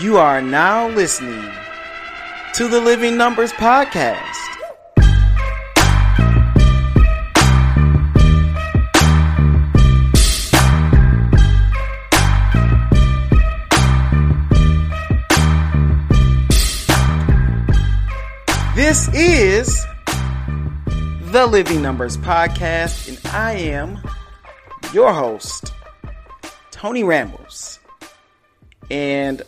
You are now listening to the Living Numbers Podcast. This is the Living Numbers Podcast, and I am your host, Tony Rambles. And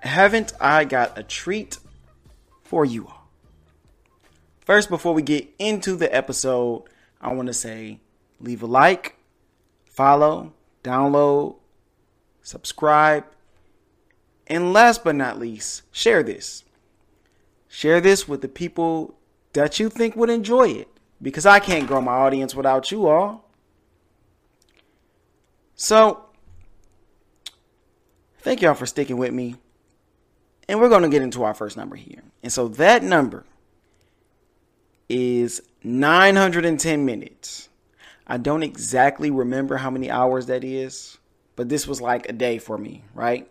haven't I got a treat for you all? First, before we get into the episode, I want to say leave a like, follow, download, subscribe, and last but not least, share this. Share this with the people that you think would enjoy it because I can't grow my audience without you all. So, thank y'all for sticking with me. And we're going to get into our first number here. And so that number is 910 minutes. I don't exactly remember how many hours that is, but this was like a day for me, right?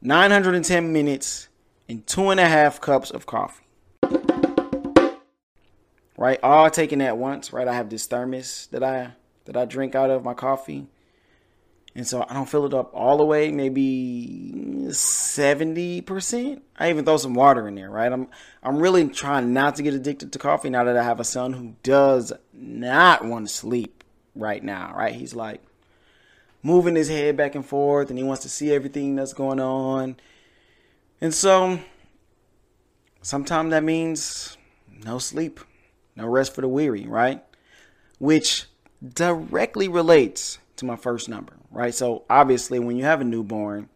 910 minutes and two and a half cups of coffee. Right, all taken at once. Right, I have this thermos that I that I drink out of my coffee, and so I don't fill it up all the way. Maybe seventy percent. I even throw some water in there. Right, I'm I'm really trying not to get addicted to coffee now that I have a son who does not want to sleep right now. Right, he's like moving his head back and forth, and he wants to see everything that's going on and so sometimes that means no sleep, no rest for the weary, right? Which directly relates to my first number, right? So obviously, when you have a newborn,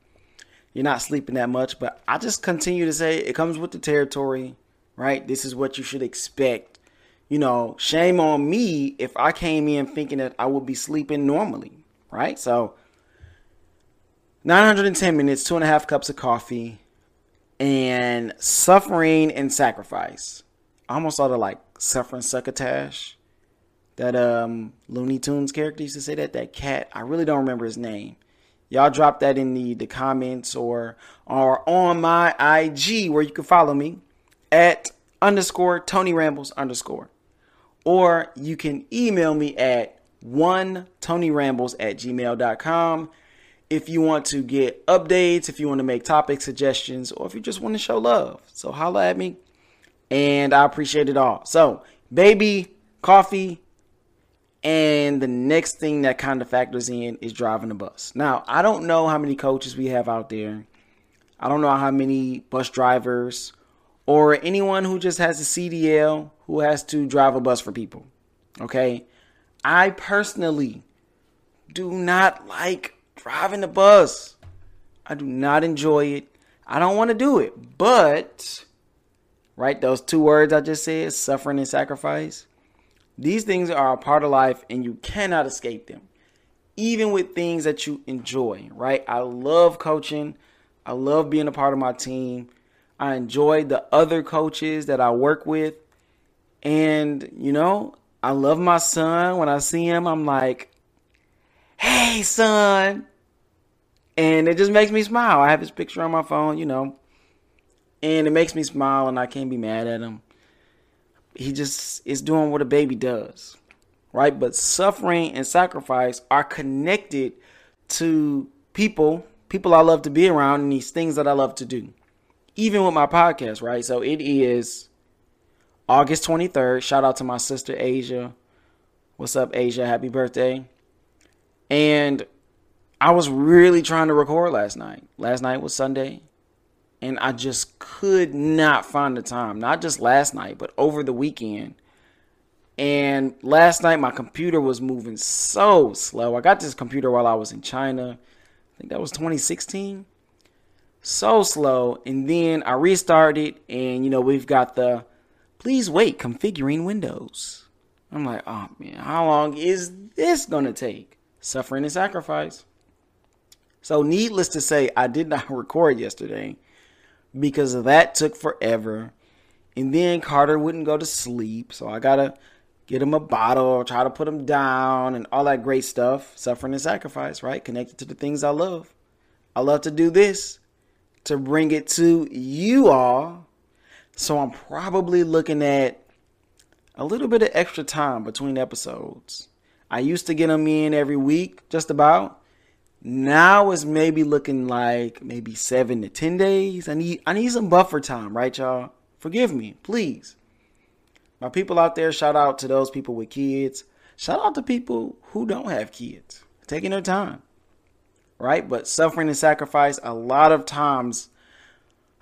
you're not sleeping that much, but I just continue to say it comes with the territory, right? This is what you should expect. You know, shame on me if I came in thinking that I would be sleeping normally, right? So 910 minutes, two and a half cups of coffee, and suffering and sacrifice. I almost thought of like suffering succotash. That um Looney Tunes character used to say that. That cat. I really don't remember his name. Y'all drop that in the, the comments or or on my IG where you can follow me at underscore Tony Rambles underscore. Or you can email me at one Tony Rambles at gmail.com if you want to get updates, if you want to make topic suggestions, or if you just want to show love. So holla at me. And I appreciate it all. So, baby, coffee, and the next thing that kind of factors in is driving the bus. Now, I don't know how many coaches we have out there. I don't know how many bus drivers or anyone who just has a CDL who has to drive a bus for people. Okay? I personally do not like driving the bus. I do not enjoy it. I don't want to do it. But, right, those two words I just said, suffering and sacrifice, these things are a part of life and you cannot escape them. Even with things that you enjoy, right? I love coaching. I love being a part of my team. I enjoy the other coaches that I work with. And, you know, I love my son. When I see him, I'm like, hey, son. And it just makes me smile. I have his picture on my phone, you know. And it makes me smile, and I can't be mad at him. He just is doing what a baby does, right? But suffering and sacrifice are connected to people, people I love to be around, and these things that I love to do. Even with my podcast, right? So it is August 23rd. Shout out to my sister Asia. What's up, Asia? Happy birthday. And I was really trying to record last night. Last night was Sunday. And I just could not find the time. Not just last night, but over the weekend. And last night my computer was moving so slow. I got this computer while I was in China. I think that was 2016. So slow. And then I restarted and you know, we've got the please wait configuring Windows. I'm like, oh man, how long is this gonna take? suffering and sacrifice. So, needless to say, I did not record yesterday because that took forever. And then Carter wouldn't go to sleep. So, I got to get him a bottle, try to put him down, and all that great stuff. Suffering and sacrifice, right? Connected to the things I love. I love to do this. to bring it to you all. So I'm probably looking at a little bit of extra time between episodes. I used to get them in every week, just about. Now it's maybe looking like maybe seven to ten days. I need I need some buffer time, right, y'all? Forgive me, please. My people out there, shout out to those people with kids. Shout out to people who don't have kids, taking their time, right? But suffering and sacrifice, a lot of times,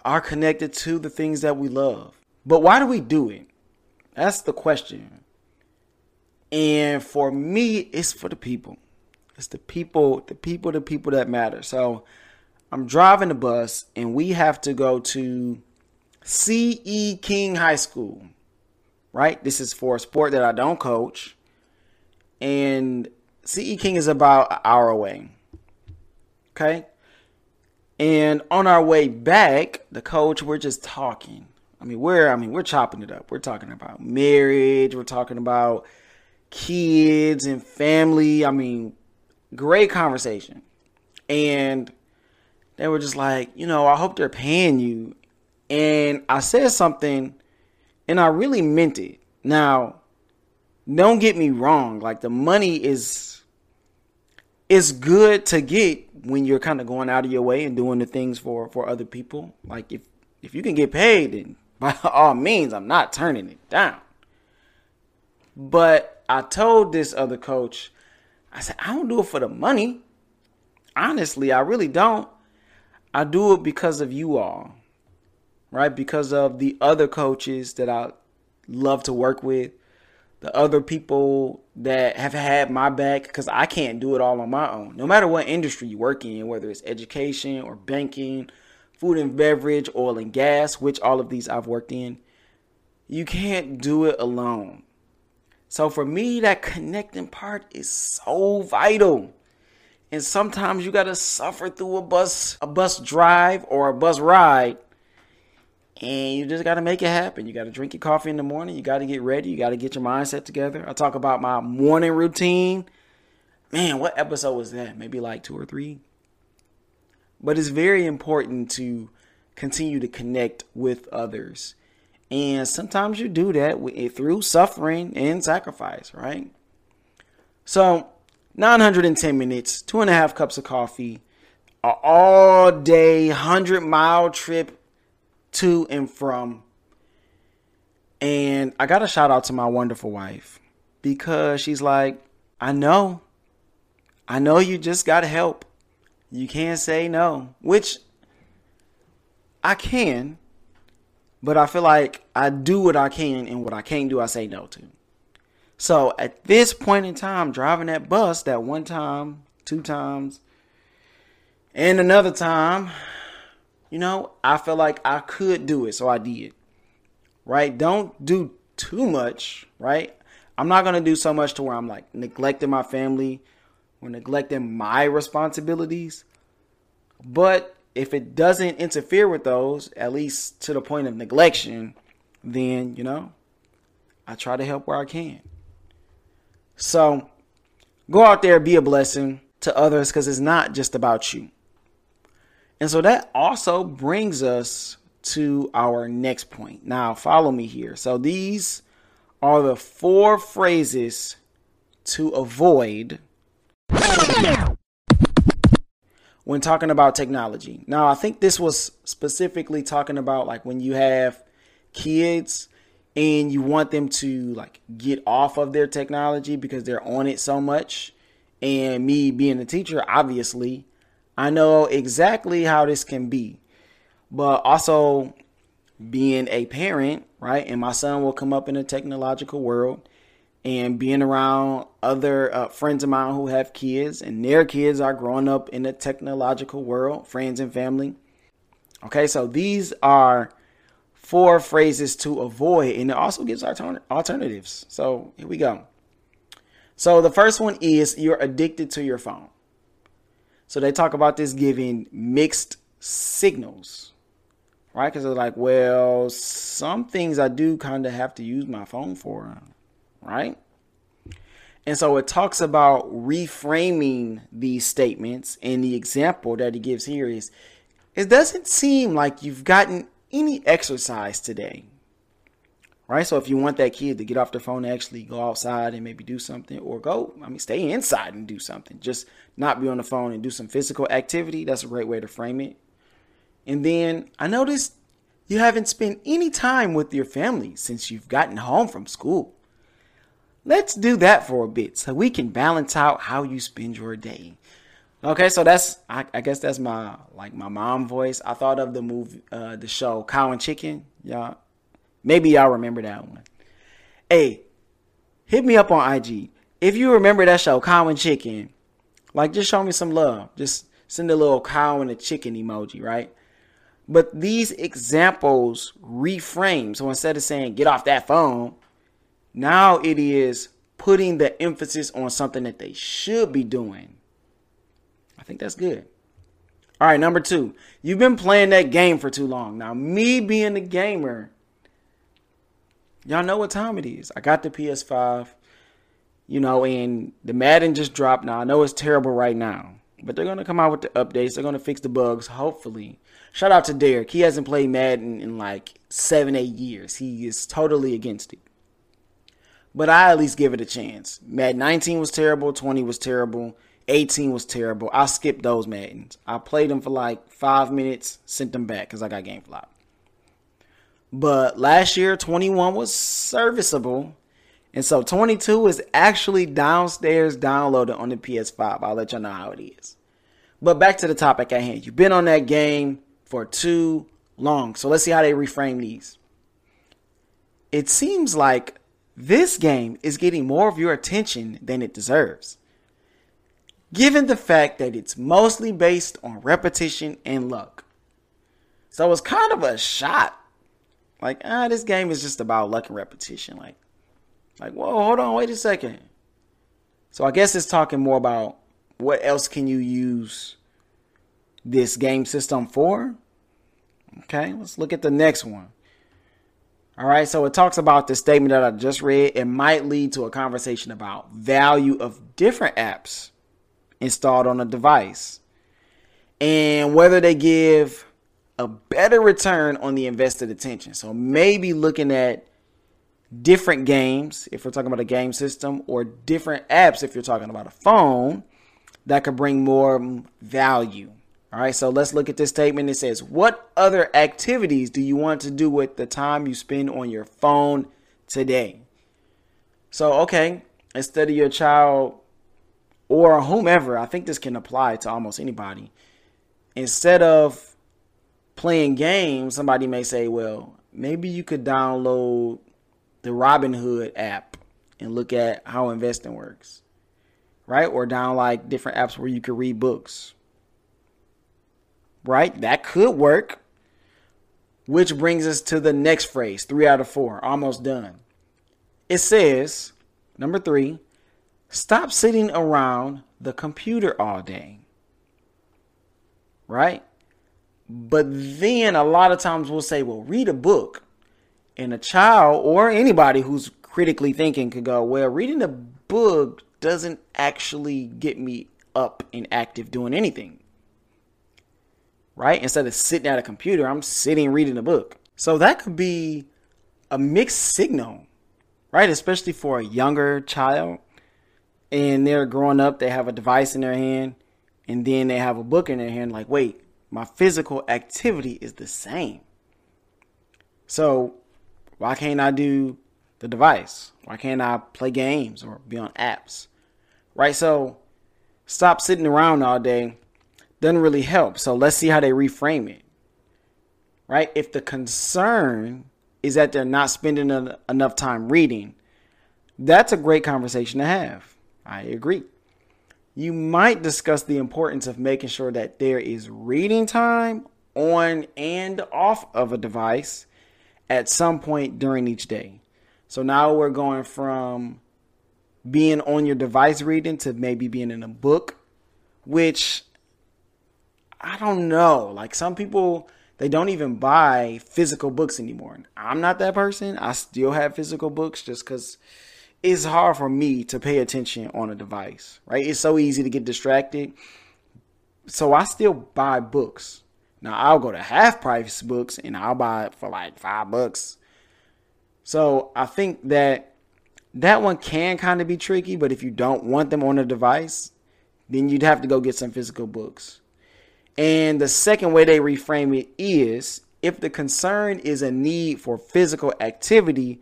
are connected to the things that we love. But why do we do it? That's the question. And for me, it's for the people. It's the people, the people, the people that matter. So I'm driving the bus and we have to go to C.E. King High School, right? This is for a sport that I don't coach. And C.E. King is about an hour away. Okay. And on our way back, the coach, we're just talking. I mean, we're I mean, we're chopping it up. We're talking about marriage, we're talking about kids and family. I mean, great conversation. And they were just like, you know, I hope they're paying you. And I said something and I really meant it. Now, don't get me wrong, like the money is it's good to get when you're kind of going out of your way and doing the things for for other people. Like if if you can get paid, then by all means, I'm not turning it down. But I told this other coach, I said, I don't do it for the money. Honestly, I really don't. I do it because of you all, right? Because of the other coaches that I love to work with, the other people that have had my back, because I can't do it all on my own. No matter what industry you work in, whether it's education or banking, food and beverage, oil and gas, which all of these I've worked in, you can't do it alone. So for me, that connecting part is so vital. And sometimes you gotta suffer through a bus, a bus drive or a bus ride. And you just gotta make it happen. You gotta drink your coffee in the morning. You gotta get ready. You gotta get your mindset together. I talk about my morning routine. Man, what episode was that? Maybe like two or three. But it's very important to continue to connect with others and sometimes you do that eh, through suffering and sacrifice, right? So, 910 minutes, two and a half cups of coffee, an all day, 100 mile trip to and from. And I got a shout out to my wonderful wife because she's like, I know, I know you just got help. You can't say no, which I can but I feel like I do what I can, and what I can't do, I say no to. So at this point in time, driving that bus that one time, two times, and another time, you know, I felt like I could do it, so I did. Right? Don't do too much, right? I'm not gonna do so much to where I'm like neglecting my family or neglecting my responsibilities. But if it doesn't interfere with those, at least to the point of neglection, then, you know, I try to help where I can. So go out there, be a blessing to others because it's not just about you. And so that also brings us to our next point. Now, follow me here. So these are the four phrases to avoid when talking about technology. Now, I think this was specifically talking about like when you have kids and you want them to like get off of their technology because they're on it so much. And me being a teacher, obviously, I know exactly how this can be. But also being a parent, right? And my son will come up in a technological world and being around other uh, friends of mine who have kids and their kids are growing up in a technological world, friends and family. Okay, so these are four phrases to avoid, and it also gives altern- alternatives. So here we go. So the first one is you're addicted to your phone. So they talk about this giving mixed signals, right? Because they're like, well, some things I do kind of have to use my phone for right? And so it talks about reframing these statements. And the example that he gives here is it doesn't seem like you've gotten any exercise today. Right? So if you want that kid to get off their phone and actually go outside and maybe do something or go, I mean, stay inside and do something, just not be on the phone and do some physical activity, that's a great way to frame it. And then I noticed you haven't spent any time with your family since you've gotten home from school. Let's do that for a bit so we can balance out how you spend your day. Okay, so that's I, I, guess that's my like my mom voice. I thought of the movie, uh, the show Cow and Chicken. Y'all, maybe y'all remember that one. Hey, hit me up on IG if you remember that show Cow and Chicken. Like, just show me some love. Just send a little cow and a chicken emoji, right? But these examples reframe. So instead of saying get off that phone, now it is putting the emphasis on something that they should be doing I think that's good. All right, number two, you've been playing that game for too long. Now, me being a gamer, y'all know what time it is. I got the PS5, you know, and the Madden just dropped. Now, I know it's terrible right now, but they're going to come out with the updates. They're going to fix the bugs, hopefully. Shout out to Derek. He hasn't played Madden in like seven, eight years. He is totally against it. But I at least give it a chance. Madden 19 was terrible, 20 was terrible. 18 was terrible. I skipped those Maddens. I played them for like five minutes, sent them back because I got game flop. But last year, 21 was serviceable. And so 22 is actually downstairs downloaded on the PS5. I'll let y'all know how it is. But back to the topic at hand. You've been on that game for too long. So let's see how they reframe these. It seems like this game is getting more of your attention than it deserves given the fact that it's mostly based on repetition and luck. So it's kind of a shot. Like, ah, this game is just about luck and repetition. Like, like, whoa, hold on, wait a second. So I guess it's talking more about what else can you use this game system for. Okay, let's look at the next one. All right, so it talks about the statement that I just read. It might lead to a conversation about value of different apps installed on a device and whether they give a better return on the invested attention. So maybe looking at different games, if we're talking about a game system, or different apps, if you're talking about a phone, that could bring more value. All right, so let's look at this statement. It says, What other activities do you want to do with the time you spend on your phone today? So, okay, instead of your child or whomever, I think this can apply to almost anybody. Instead of playing games, somebody may say, well, maybe you could download the Robinhood app and look at how investing works. Right? Or down like different apps where you could read books. Right? That could work. Which brings us to the next phrase, three out of four, almost done. It says, number three, Stop sitting around the computer all day. Right? But then a lot of times we'll say, well, read a book. And a child or anybody who's critically thinking could go, well, reading a book doesn't actually get me up and active doing anything. Right? Instead of sitting at a computer, I'm sitting reading a book. So that could be a mixed signal, right? Especially for a younger child and they're growing up, they have a device in their hand, and then they have a book in their hand, like, wait, my physical activity is the same. So why can't I do the device? Why can't I play games or be on apps? Right? So stop sitting around all day doesn't really help. So let's see how they reframe it. Right? If the concern is that they're not spending enough time reading, that's a great conversation to have. I agree. You might discuss the importance of making sure that there is reading time on and off of a device at some point during each day. So now we're going from being on your device reading to maybe being in a book, which I don't know. Like some people, they don't even buy physical books anymore. I'm not that person. I still have physical books just because it's hard for me to pay attention on a device, right? It's so easy to get distracted. So I still buy books. Now I'll go to half price books and I'll buy it for like five bucks. So I think that that one can kind of be tricky, but if you don't want them on a device, then you'd have to go get some physical books. And the second way they reframe it is if the concern is a need for physical activity,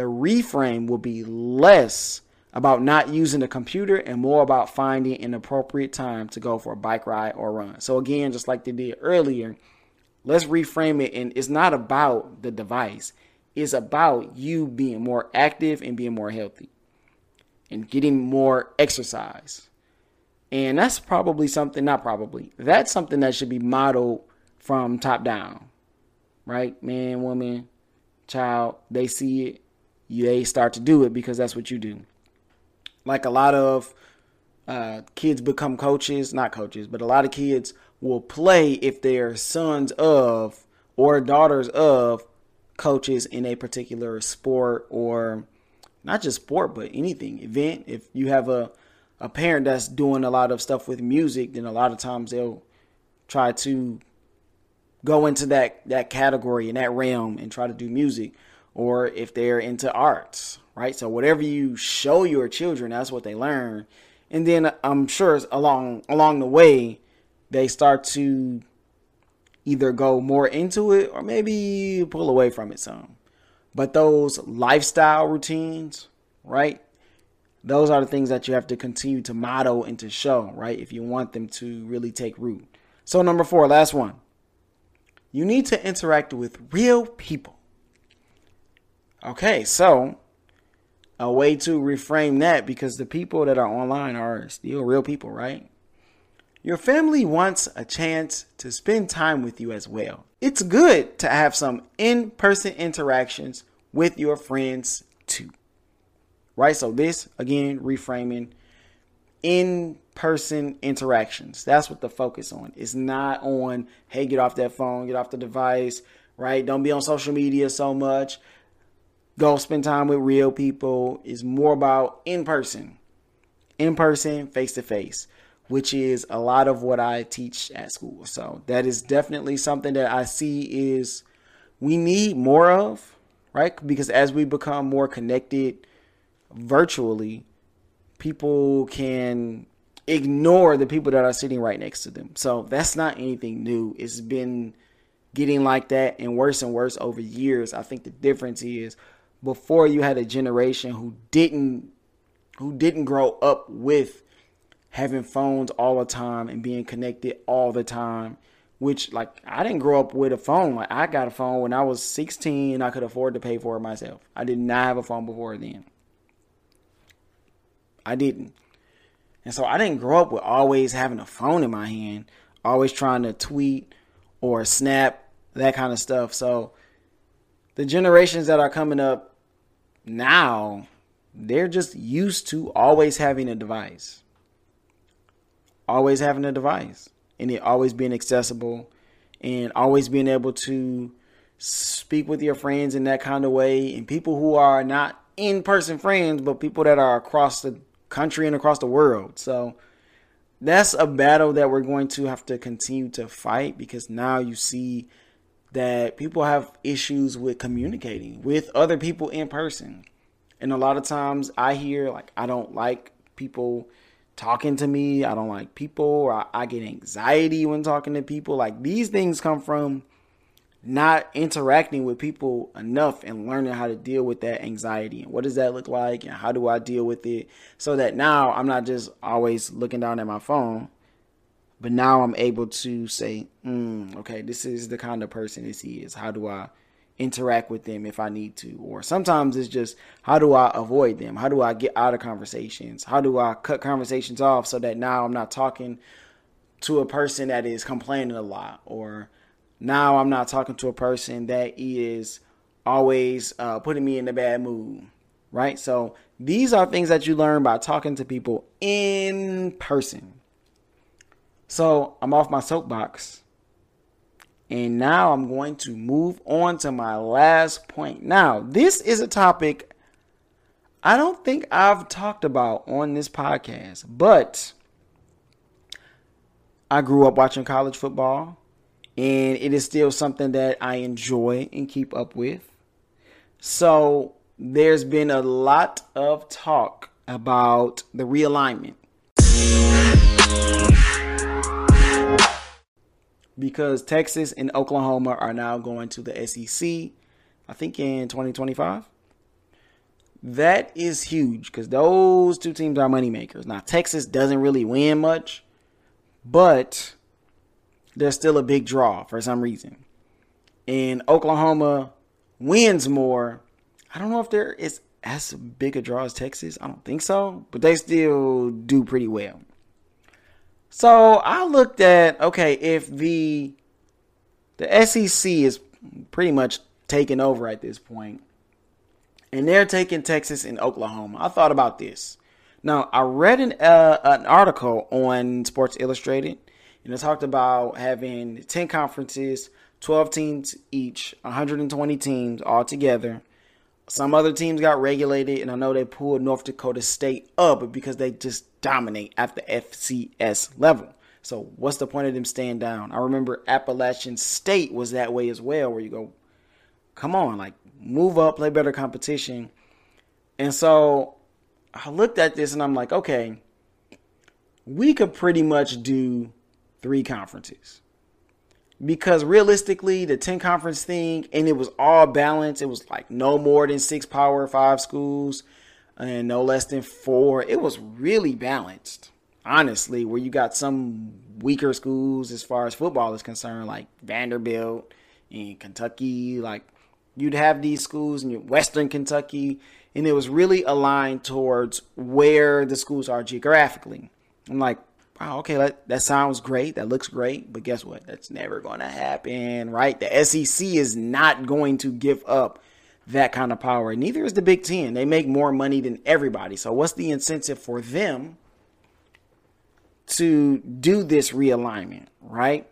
the reframe will be less about not using the computer and more about finding an appropriate time to go for a bike ride or run. So again, just like they did earlier, let's reframe it and it's not about the device. It's about you being more active and being more healthy and getting more exercise. And that's probably something, not probably, that's something that should be modeled from top down, right? Man, woman, child, they see it, they start to do it because that's what you do. Like a lot of uh, kids become coaches, not coaches, but a lot of kids will play if they're sons of or daughters of coaches in a particular sport or not just sport, but anything event. If you have a a parent that's doing a lot of stuff with music, then a lot of times they'll try to go into that that category in that realm and try to do music or if they're into arts right so whatever you show your children that's what they learn and then i'm sure along along the way they start to either go more into it or maybe pull away from it some but those lifestyle routines right those are the things that you have to continue to model and to show, right? If you want them to really take root. So, number four, last one. You need to interact with real people. Okay, so a way to reframe that because the people that are online are still real people, right? Your family wants a chance to spend time with you as well. It's good to have some in person interactions with your friends too right? So this again, reframing in person interactions. That's what the focus on. It's not on, hey, get off that phone, get off the device, right? Don't be on social media so much. Go spend time with real people. It's more about in person, in person, face to face, which is a lot of what I teach at school. So that is definitely something that I see is we need more of, right? Because as we become more connected, virtually, people can ignore the people that are sitting right next to them. So that's not anything new. It's been getting like that and worse and worse over years. I think the difference is before you had a generation who didn't who didn't grow up with having phones all the time and being connected all the time which like I didn't grow up with a phone. Like I got a phone when I was 16 and I could afford to pay for it myself. I did not have a phone before then. I didn't. And so I didn't grow up with always having a phone in my hand, always trying to tweet or snap, that kind of stuff. So the generations that are coming up now, they're just used to always having a device. Always having a device. And it always being accessible and always being able to speak with your friends in that kind of way. And people who are not in person friends, but people that are across the country and across the world. So that's a battle that we're going to have to continue to fight because now you see that people have issues with communicating with other people in person. And a lot of times I hear like I don't like people talking to me. I don't like people or I, I get anxiety when talking to people. Like these things come from not interacting with people enough and learning how to deal with that anxiety and what does that look like and how do I deal with it so that now I'm not just always looking down at my phone, but now I'm able to say, mm, okay, this is the kind of person this is. How do I interact with them if I need to? Or sometimes it's just how do I avoid them? How do I get out of conversations? How do I cut conversations off so that now I'm not talking to a person that is complaining a lot or now I'm not talking to a person that is always uh, putting me in a bad mood, right? So these are things that you learn by talking to people in person. So I'm off my soapbox. And now I'm going to move on to my last point. Now, this is a topic I don't think I've talked about on this podcast, but I grew up watching college football and it is still something that I enjoy and keep up with. So there's been a lot of talk about the realignment. Because Texas and Oklahoma are now going to the SEC, I think in 2025. That is huge because those two teams are moneymakers. Now, Texas doesn't really win much, but they're still a big draw for some reason. And Oklahoma wins more. I don't know if there is as big a draw as Texas. I don't think so, but they still do pretty well. So I looked at okay, if the the SEC is pretty much taken over at this point, and they're taking Texas and Oklahoma. I thought about this. Now I read an uh, an article on Sports Illustrated and it talked about having 10 conferences, 12 teams each, 120 teams all together. Some other teams got regulated, and I know they pulled North Dakota State up because they just dominate at the FCS level. So, what's the point of them staying down? I remember Appalachian State was that way as well, where you go, come on, like move up, play better competition. And so I looked at this and I'm like, okay, we could pretty much do three conferences. Because realistically, the 10 conference thing, and it was all balanced. It was like no more than six power five schools and no less than four. It was really balanced, honestly, where you got some weaker schools as far as football is concerned, like Vanderbilt and Kentucky. Like you'd have these schools in Western Kentucky, and it was really aligned towards where the schools are geographically. I'm like, wow, okay, that, that sounds great. That looks great. But guess what? That's never going to happen, right? The SEC is not going to give up that kind of power. Neither is the Big Ten. They make more money than everybody. So, what's the incentive for them to do this realignment, right?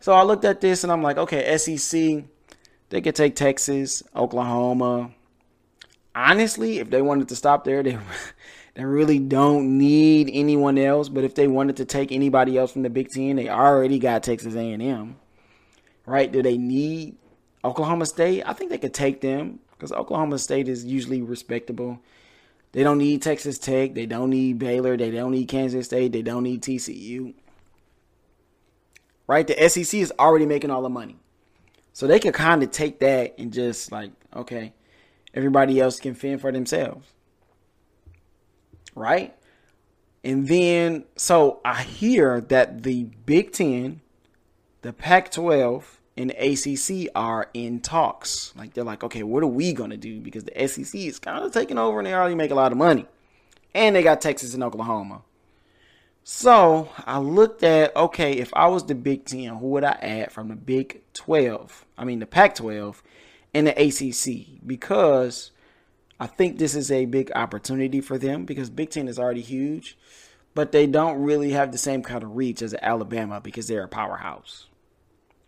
So, I looked at this and I'm like, okay, SEC, they could take Texas, Oklahoma. Honestly, if they wanted to stop there, they they really don't need anyone else. But if they wanted to take anybody else from the Big Ten, they already got Texas A&M. Right? Do they need Oklahoma State? I think they could take them because Oklahoma State is usually respectable. They don't need Texas Tech. They don't need Baylor. They don't need Kansas State. They don't need TCU. Right? The SEC is already making all the money. So they can kind of take that and just like, okay, everybody else can fend for themselves right? And then, so I hear that the Big Ten, the Pac 12, and the ACC are in talks. Like, they're like, okay, what are we going to do? Because the SEC is kind of taking over and they already make a lot of money. And they got Texas and Oklahoma. So I looked at, okay, if I was the Big Ten, who would I add from the Big 12? I mean, the Pac 12 and the ACC? Because I think this is a big opportunity for them because Big Ten is already huge, but they don't really have the same kind of reach as Alabama because they're a powerhouse,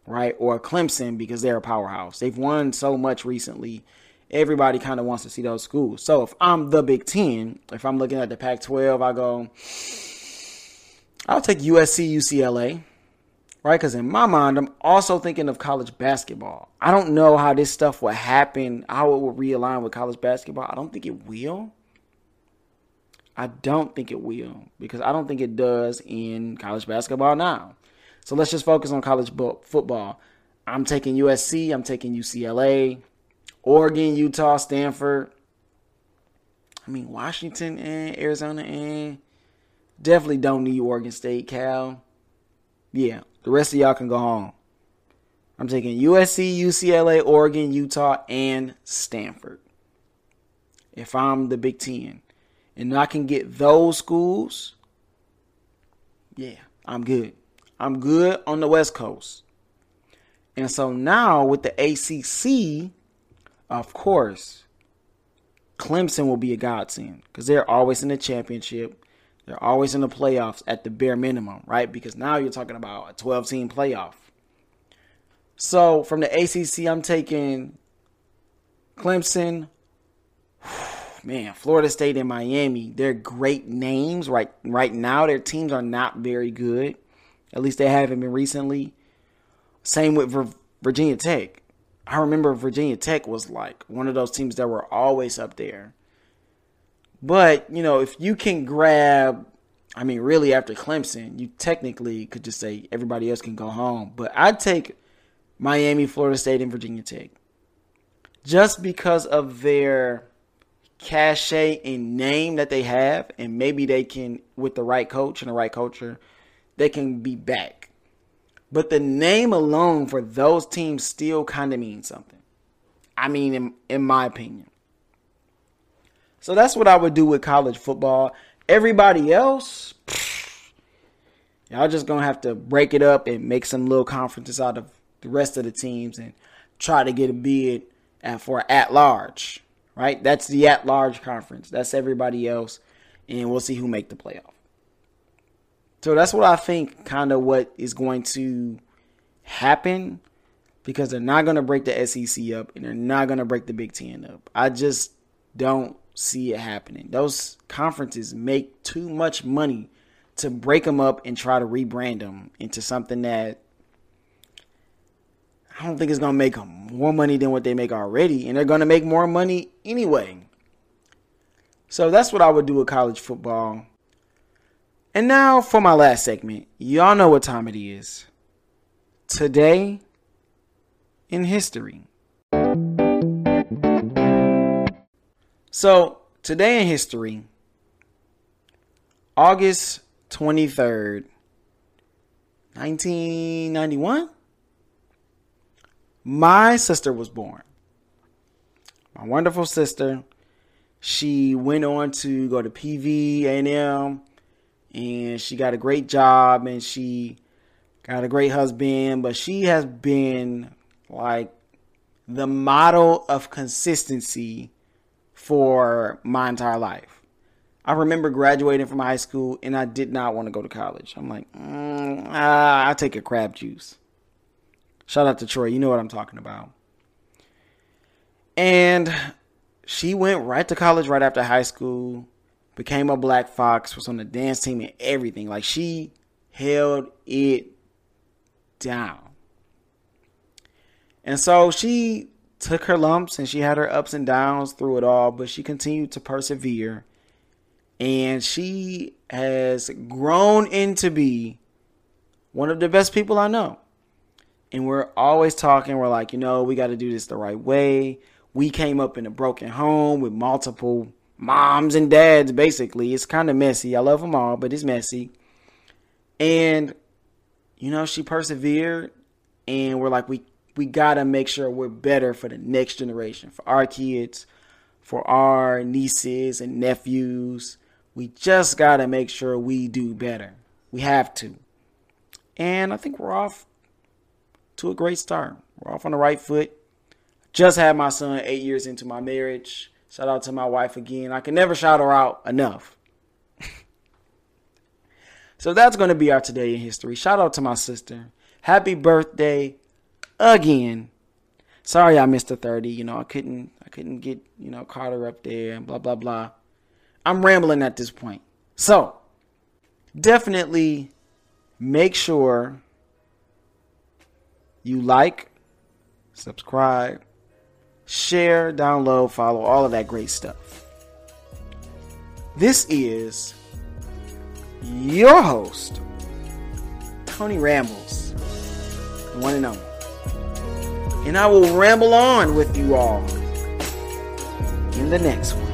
right? Or Clemson because they're a powerhouse. They've won so much recently. Everybody kind of wants to see those schools. So if I'm the Big Ten, if I'm looking at the Pac 12, I go, I'll take USC, UCLA right? Because in my mind, I'm also thinking of college basketball. I don't know how this stuff will happen, how it will realign with college basketball. I don't think it will. I don't think it will because I don't think it does in college basketball now. So let's just focus on college football. I'm taking USC, I'm taking UCLA, Oregon, Utah, Stanford. I mean, Washington and Arizona and definitely don't need Oregon State, Cal. Yeah, the rest of y'all can go home. I'm taking USC, UCLA, Oregon, Utah, and Stanford. If I'm the Big Ten. And I can get those schools, yeah, I'm good. I'm good on the West Coast. And so now with the ACC, of course, Clemson will be a godsend because they're always in the championship. They're always in the playoffs at the bare minimum, right? Because now you're talking about a 12 team playoff. So from the ACC, I'm taking Clemson, man, Florida State and Miami. They're great names right right now. Their teams are not very good. At least they haven't been recently. Same with Virginia Tech. I remember Virginia Tech was like one of those teams that were always up there. But, you know, if you can grab, I mean, really after Clemson, you technically could just say everybody else can go home. But I'd take Miami, Florida State, and Virginia Tech. Just because of their cachet and name that they have, and maybe they can, with the right coach and the right culture, they can be back. But the name alone for those teams still kind of means something. I mean, in, in my opinion. So that's what I would do with college football. Everybody else, y'all just gonna have to break it up and make some little conferences out of the rest of the teams and try to get a bid at, for at large. Right? That's the at large conference. That's everybody else, and we'll see who make the playoff. So that's what I think kind of what is going to happen because they're not going to break the SEC up and they're not going to break the Big Ten up. I just don't see it happening. Those conferences make too much money to break them up and try to rebrand them into something that I don't think is going to make them more money than what they make already. And they're going to make more money anyway. So that's what I would do with college football. And now for my last segment. Y'all know what time it is. Today in history. So, today in history, August 23rd, 1991, my sister was born. My wonderful sister. She went on to go to PV, A&M, and she got a great job and she got a great husband, but she has been like the model of consistency for my entire life. I remember graduating from high school and I did not want to go to college. I'm like, mm, ah, I'll take a crab juice. Shout out to Troy. You know what I'm talking about. And she went right to college right after high school became a Black Fox, was on the dance team and everything. Like she held it down. And so she took her lumps and she had her ups and downs through it all, but she continued to persevere. And she has grown into be one of the best people I know. And we're always talking, we're like, you know, we got to do this the right way. We came up in a broken home with multiple moms and dads, basically. It's kind of messy. I love them all, but it's messy. And, you know, she persevered, and we're like, we, we got to make sure we're better for the next generation, for our kids, for our nieces and nephews. We just got to make sure we do better. We have to. And I think we're off to a great start. We're off on the right foot. Just had my son eight years into my marriage. Shout out to my wife again. I can never shout her out enough. so that's going to be our today in history. Shout out to my sister. Happy birthday again. Sorry I missed the 30. You know, I couldn't I couldn't get, you know, Carter up there and blah blah blah. I'm rambling at this point. So, definitely make sure you like, subscribe, share, download, follow, all of that great stuff. This is your host, Tony Rambles, the one and only. And I will ramble on with you all in the next one.